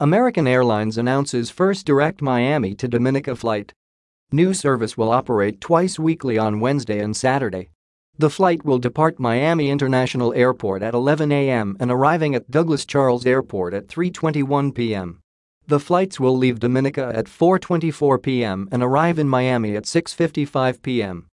American Airlines announces first direct Miami to Dominica flight. New service will operate twice weekly on Wednesday and Saturday. The flight will depart Miami International Airport at 11 a.m. and arriving at Douglas Charles Airport at 3:21 p.m. The flights will leave Dominica at 4:24 p.m. and arrive in Miami at 6:55 p.m.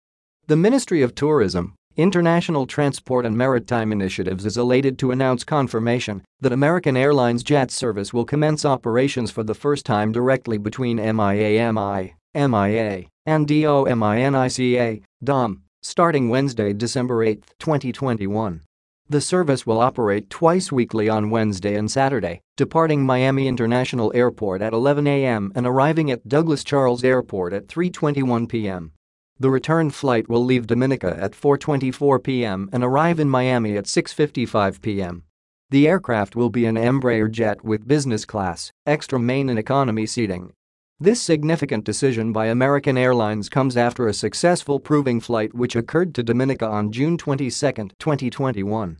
The Ministry of Tourism, International Transport and Maritime Initiatives is elated to announce confirmation that American Airlines jet service will commence operations for the first time directly between MIAMI, MIA, and DOMINICA, DOM, starting Wednesday, December 8, 2021. The service will operate twice weekly on Wednesday and Saturday, departing Miami International Airport at 11 a.m. and arriving at Douglas Charles Airport at 3:21 p.m. The return flight will leave Dominica at 4:24 p.m. and arrive in Miami at 6:55 p.m. The aircraft will be an Embraer jet with business class, extra main and economy seating. This significant decision by American Airlines comes after a successful proving flight which occurred to Dominica on June 22, 2021.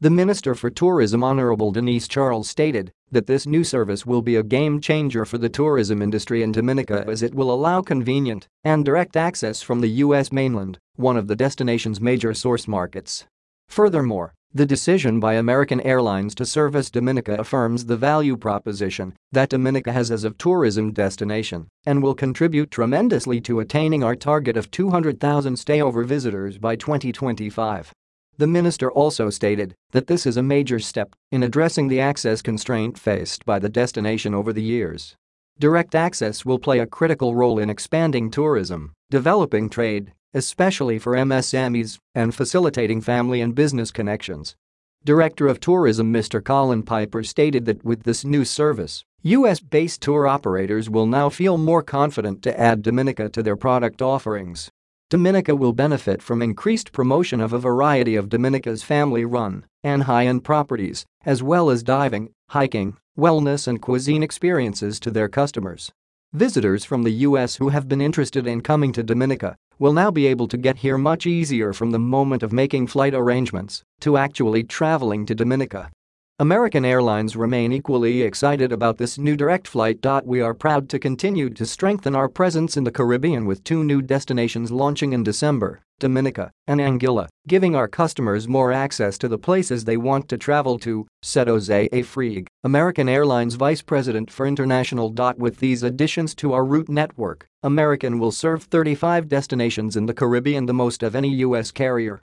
The Minister for Tourism Honorable Denise Charles stated that this new service will be a game changer for the tourism industry in Dominica as it will allow convenient and direct access from the U.S. mainland, one of the destination's major source markets. Furthermore, the decision by American Airlines to service Dominica affirms the value proposition that Dominica has as a tourism destination and will contribute tremendously to attaining our target of 200,000 stayover visitors by 2025. The minister also stated that this is a major step in addressing the access constraint faced by the destination over the years. Direct access will play a critical role in expanding tourism, developing trade, especially for MSMEs, and facilitating family and business connections. Director of Tourism Mr. Colin Piper stated that with this new service, U.S.-based tour operators will now feel more confident to add Dominica to their product offerings. Dominica will benefit from increased promotion of a variety of Dominica's family-run and high-end properties, as well as diving, hiking, wellness and cuisine experiences to their customers. Visitors from the U.S. who have been interested in coming to Dominica will now be able to get here much easier from the moment of making flight arrangements to actually traveling to Dominica. American Airlines remain equally excited about this new direct flight. We are proud to continue to strengthen our presence in the Caribbean with two new destinations launching in December, Dominica and Anguilla, giving our customers more access to the places they want to travel to, said Jose A. American Airlines Vice President for International. With these additions to our route network, American will serve 35 destinations in the Caribbean, the most of any U.S. carrier.